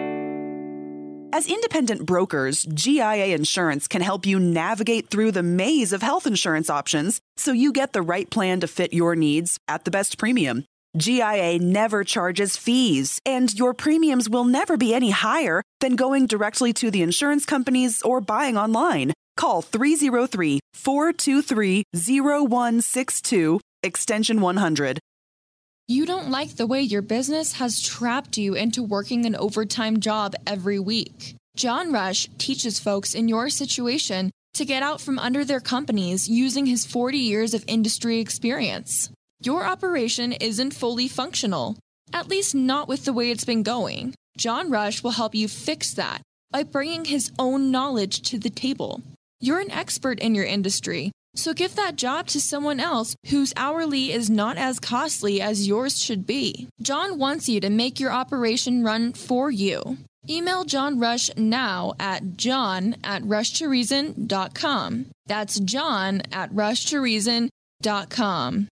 As independent brokers, GIA Insurance can help you navigate through the maze of health insurance options so you get the right plan to fit your needs at the best premium. GIA never charges fees, and your premiums will never be any higher than going directly to the insurance companies or buying online. Call 303 423 0162, extension 100. You don't like the way your business has trapped you into working an overtime job every week. John Rush teaches folks in your situation to get out from under their companies using his 40 years of industry experience. Your operation isn't fully functional, at least not with the way it's been going. John Rush will help you fix that by bringing his own knowledge to the table. You're an expert in your industry, so give that job to someone else whose hourly is not as costly as yours should be. John wants you to make your operation run for you. Email John Rush now at john at rushtoreason.com. That's john at rushtoreason.com.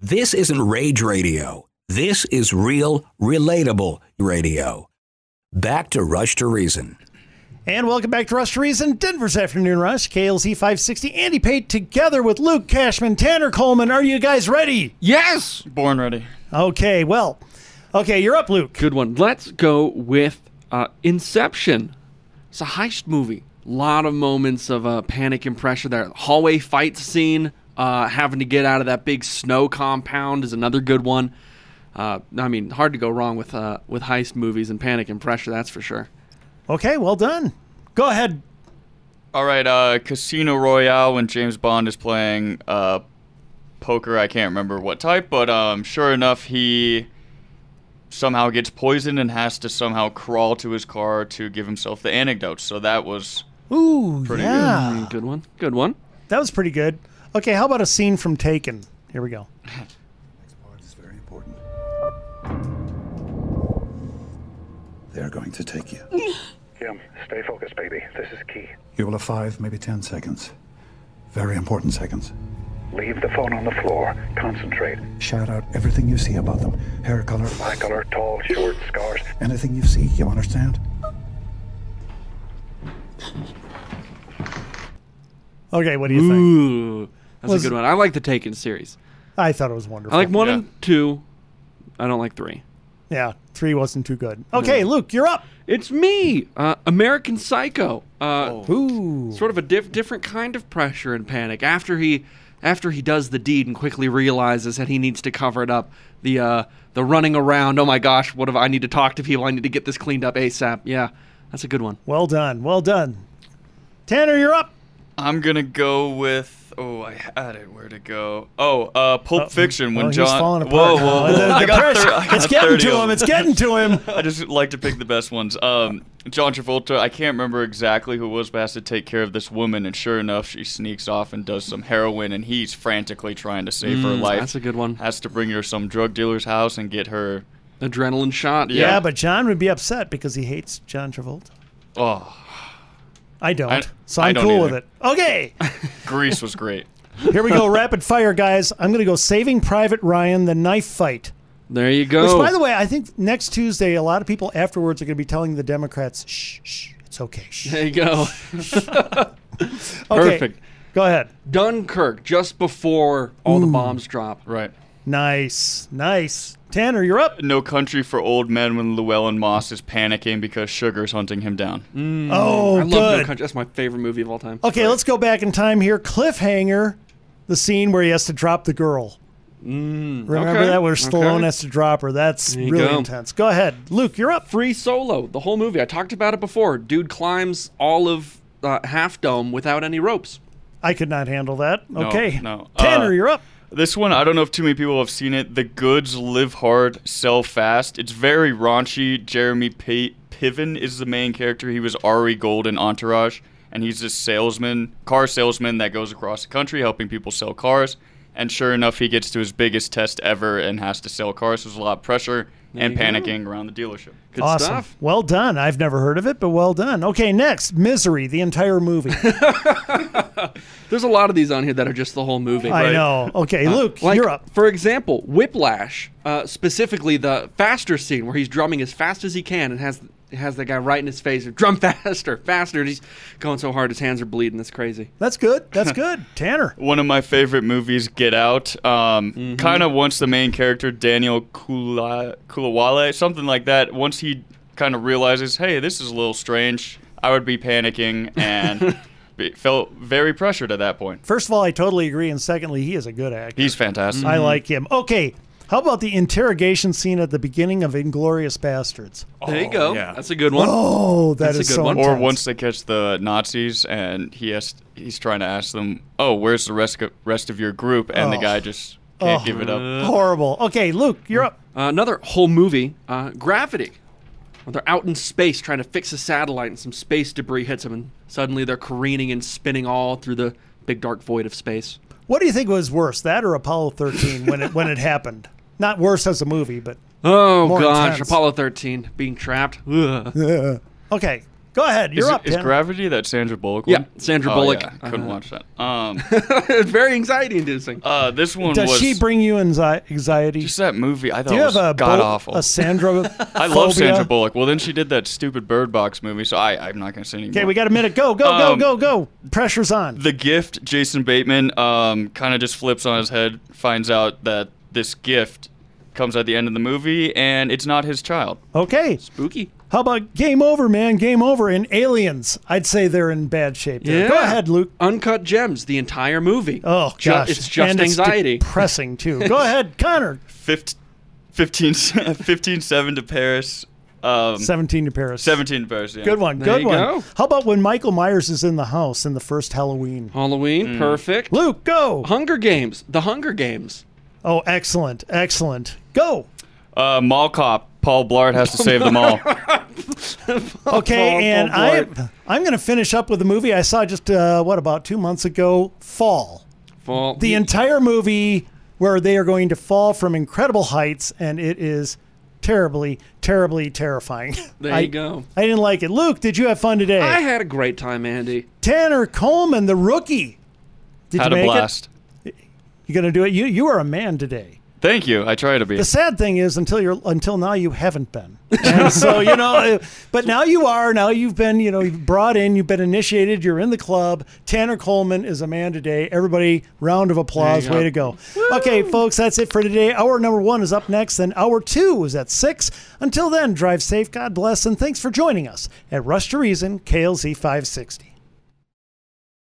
This isn't rage radio. This is real, relatable radio. Back to Rush to Reason. And welcome back to Rush Reason, Denver's Afternoon Rush, KLZ 560. Andy Pate together with Luke Cashman, Tanner Coleman. Are you guys ready? Yes! Born ready. Okay, well, okay, you're up, Luke. Good one. Let's go with uh, Inception. It's a heist movie. A lot of moments of uh, panic and pressure there. Hallway fight scene, uh, having to get out of that big snow compound is another good one. Uh, I mean, hard to go wrong with uh, with heist movies and panic and pressure. That's for sure. Okay, well done. Go ahead. All right, uh, Casino Royale when James Bond is playing uh, poker. I can't remember what type, but um, sure enough, he somehow gets poisoned and has to somehow crawl to his car to give himself the antidote. So that was Ooh, pretty yeah. Mm, good one. Good one. That was pretty good. Okay, how about a scene from Taken? Here we go. (laughs) They're going to take you. Kim, stay focused, baby. This is key. You will have five, maybe ten seconds. Very important seconds. Leave the phone on the floor. Concentrate. Shout out everything you see about them hair color, Eye color, tall, short, scars. anything you see, you understand? Okay, what do you think? Ooh, that's Was- a good one. I like the Taken series. I thought it was wonderful. I like one and two. I don't like three. Yeah, three wasn't too good. Okay, Luke, you're up. It's me, uh, American Psycho. Uh, Oh. Ooh. Sort of a diff- different kind of pressure and panic after he after he does the deed and quickly realizes that he needs to cover it up. The uh, the running around. Oh my gosh, what if I need to talk to people? I need to get this cleaned up asap. Yeah, that's a good one. Well done. Well done. Tanner, you're up. I'm gonna go with. Oh, I had it. Where to go? Oh, uh, Pulp Fiction. When oh, he's John. falling Whoa, apart whoa, now. whoa! The- I the got pressure- thir- I got it's getting to him, it's getting to him. I just like to pick the best ones. Um, John Travolta. I can't remember exactly who it was, but has to take care of this woman, and sure enough, she sneaks off and does some heroin, and he's frantically trying to save her Mm, life. that's a good one. Has to bring her to some drug dealer's house and get her adrenaline shot. Yeah. but John would be upset because he hates John Travolta. Oh, I don't. I- so I I'm don't cool with it. Okay. (laughs) Grease was great. Here we go. (laughs) Rapid fire, guys. I'm going to go Saving Private Ryan, the knife fight. There you go. Which, by the way, I think next Tuesday, a lot of people afterwards are going to be telling the Democrats, "Shh, shh, it's okay." Shh. There you go. (laughs) Okay, Perfect. Go ahead. Dunkirk, just before all the bombs drop. Right. Nice, nice. Tanner, you're up. No Country for Old Men when Llewelyn Moss is panicking because Sugar's hunting him down. Oh, I love good. No Country. That's my favorite movie of all time. Okay, let's go back in time here. Cliffhanger, the scene where he has to drop the girl. Mm, Remember okay, that where Stallone okay. has to drop her? That's really go. intense. Go ahead, Luke. You're up. Free Solo, the whole movie. I talked about it before. Dude climbs all of uh, Half Dome without any ropes. I could not handle that. No, Okay, No. Tanner, Uh, you're up. This one, I don't know if too many people have seen it. The Goods Live Hard, Sell Fast. It's very raunchy. Jeremy P- Piven is the main character. He was Ari Gold in Entourage, and he's this salesman, car salesman that goes across the country helping people sell cars. And sure enough, he gets to his biggest test ever and has to sell cars. There's a lot of pressure There and you go. panicking around the dealership. Good awesome. Well done. I've never heard of it, but well done. Okay, next, Misery, the entire movie. (laughs) There's a lot of these on here that are just the whole movie. I know. Okay, Luke, like, you're up. For example, Whiplash, uh, specifically the faster scene where he's drumming as fast as he can and has has the guy right in his face, or (laughs) drum faster, faster, and he's going so hard his hands are bleeding. That's crazy. That's good. That's (laughs) good. Tanner. One of my favorite movies, Get Out. Um, Mm-hmm. Kind of once the main character, Daniel Kula- Kulawale, something like that, once he kind of realizes, hey, this is a little strange, I would be panicking and (laughs) be, felt very pressured at that point. First of all, I totally agree, and secondly, he is a good actor. He's fantastic. I like him. Okay, how about the interrogation scene at the beginning of Inglourious Basterds? There you go. Yeah. That's a good one. Oh, that That's is a good so one. Or intense. once they catch the Nazis and he has, he's trying to ask them, oh, where's the rest, rest of your group? And the Oh. guy just can't Oh, give it up. Horrible. Okay, Luke, you're up. Uh, another whole movie, uh, Gravity. When they're out in space trying to fix a satellite and some space debris hits them, and suddenly they're careening and spinning all through the big dark void of space. What do you think was worse, that or Apollo 13 when it when it (laughs) happened? Not worse as a movie, but Oh More gosh, intense. Apollo 13 being trapped. Ugh. (laughs) okay. Go ahead. You're is, up. Is Tanner. Gravity that Sandra Bullock Yeah. Sandra Oh, Bullock. yeah, couldn't Uh, watch that. Um, (laughs) it's very anxiety inducing. uh, this one Does was she bring you anxi- anxiety? just that movie. I thought Do you it have a god Bo- awful. a Sandra? (laughs) I love? Sandra Bullock. Well, then she did that stupid Bird Box movie, so I, I'm not going to say anymore. Okay, we got a minute. Go, go, go, Um, go, go. Pressure's on. The gift, Jason Bateman, um, kind of just flips on his head, finds out that this gift comes at the end of the movie, and it's not his child. Okay. Spooky. How about game over, man? Game over. in Aliens, I'd say they're in bad shape. There. Yeah. Go ahead, Luke. Uncut Gems, the entire movie. Oh Ju- gosh, it's just and anxiety. It's depressing too. Go (laughs) ahead, Connor. 15, 15, (laughs) 15 7 to Paris. Um, Seventeen to Paris. 17 to Paris, yeah. Good one. There Good you one. go. How about when Michael Myers is in the house in the first Halloween? Halloween, perfect. Luke, go. Hunger Games, the Hunger Games. Oh, excellent, excellent. Go. Uh, Mall Cop, Paul Blart has to save them all. (laughs) Okay, Paul- and Paul I, Blart. I'm going to finish up with a movie I saw just uh, what about two months ago. Fall. Fall. The entire movie where they are going to fall from incredible heights, and it is terribly, terribly terrifying. (laughs) There I, you go. I didn't like it. Luke, did you have fun today? I had a great time, Andy. Tanner Coleman, the rookie. Did Had you a make blast. it? You gonna do it? You you are a man today. Thank you. I try to be. The sad thing is, until you're until now, you haven't been. (laughs) And so you know, uh, but now you are. Now you've been, you know, you've brought in, you've been initiated. You're in the club. Tanner Coleman is a man today. Everybody, round of applause. Way to go. Okay, folks, that's it for today. Hour number one is up next, and hour two is at six. Until then, drive safe, God bless, and thanks for joining us at Rush to Reason, KLZ 560.